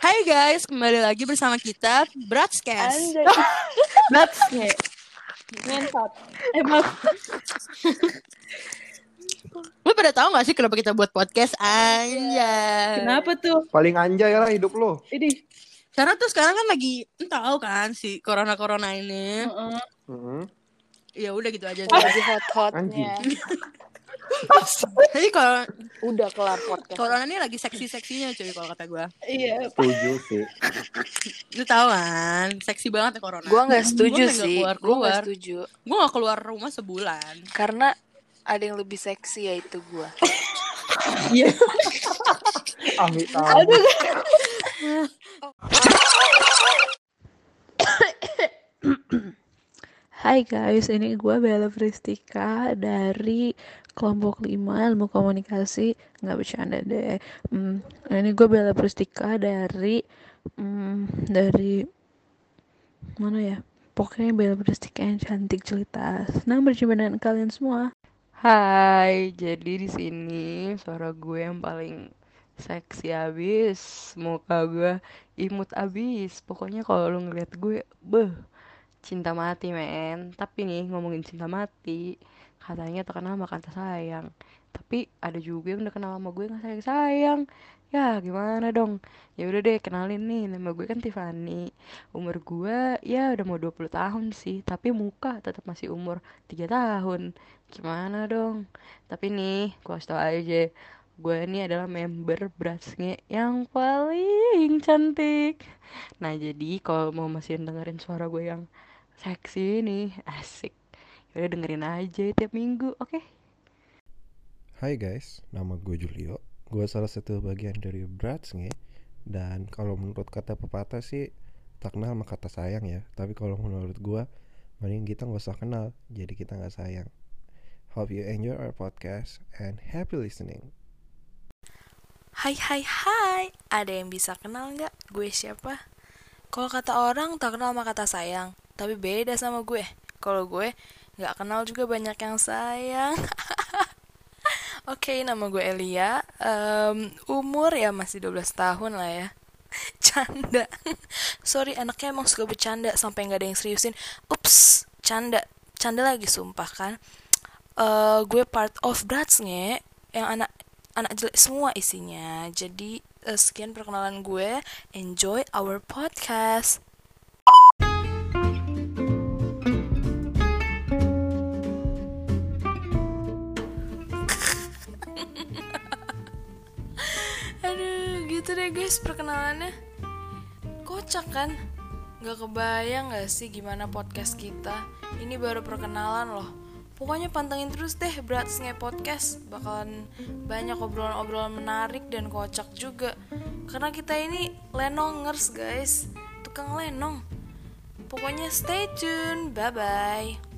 Hai guys, kembali lagi bersama kita. Nuts. Ngentot. Eh, maaf. Lu pada tahu gak sih kenapa kita buat podcast? Anjay. Kenapa tuh? Paling anjay lah hidup lo. Ini. Karena tuh sekarang kan lagi tahu kan si corona corona ini. Heeh. Heeh. Ya udah gitu aja. lagi hot-hotnya. Jadi kalau Udah kelar podcast. corona ini lagi seksi seksinya cuy kalau kata gue. Iya. Setuju sih. Lu tahu kan, seksi banget ya corona. Gua nggak setuju Gua nggak sih. keluar Gua nggak keluar. setuju. Gue gak keluar rumah sebulan. Karena ada yang lebih seksi yaitu gua. Iya. Amit amit. Hai guys, ini gue Bella Pristika dari kelompok 5 ilmu komunikasi nggak bercanda deh. Hmm, ini gue Bella Pristika dari hmm, dari mana ya? Pokoknya Bella Pristika yang cantik jelita. Senang berjumpa dengan kalian semua. Hai, jadi di sini suara gue yang paling seksi abis, muka gue imut abis. Pokoknya kalau lu ngeliat gue, beh, cinta mati men. Tapi nih ngomongin cinta mati, katanya terkenal sama kata sayang. Tapi ada juga yang udah kenal sama gue nggak sayang sayang. Ya gimana dong? Ya udah deh kenalin nih, nama gue kan Tiffany. Umur gue ya udah mau 20 tahun sih, tapi muka tetap masih umur 3 tahun gimana dong tapi nih gue kasih tau aja gue ini adalah member Bratsnge yang paling cantik nah jadi kalau mau masih dengerin suara gue yang seksi ini asik. Udah dengerin aja tiap minggu oke? Hai guys, nama gue Julio. Gue salah satu bagian dari Bratsnge. Dan kalau menurut kata pepatah sih Tak kenal sama kata sayang ya. Tapi kalau menurut gue Mending kita gak usah kenal Jadi kita gak sayang. Hope you enjoy our podcast And happy listening. Hai hai hai, ada yang bisa kenal nggak? Gue siapa? Kalau kata orang tak kenal sama kata sayang, tapi beda sama gue. Kalau gue nggak kenal juga banyak yang sayang. Oke, nama gue Elia. Em, umur ya masih 12 tahun lah ya. Canda. Sorry, anaknya emang suka bercanda sampai nggak ada yang seriusin. Ups, canda. Canda lagi sumpah kan. Eh, gue part of Bratsnge yang anak anak jelek semua isinya. Jadi eh, sekian perkenalan gue. Enjoy our podcast. Gitu deh guys perkenalannya. Kocak kan? Gak kebayang gak sih gimana podcast kita? Ini baru perkenalan loh. Pokoknya pantengin terus deh Bratsnge Podcast Bakalan banyak obrolan-obrolan menarik dan kocak juga Karena kita ini lenongers guys Tukang lenong Pokoknya stay tune Bye-bye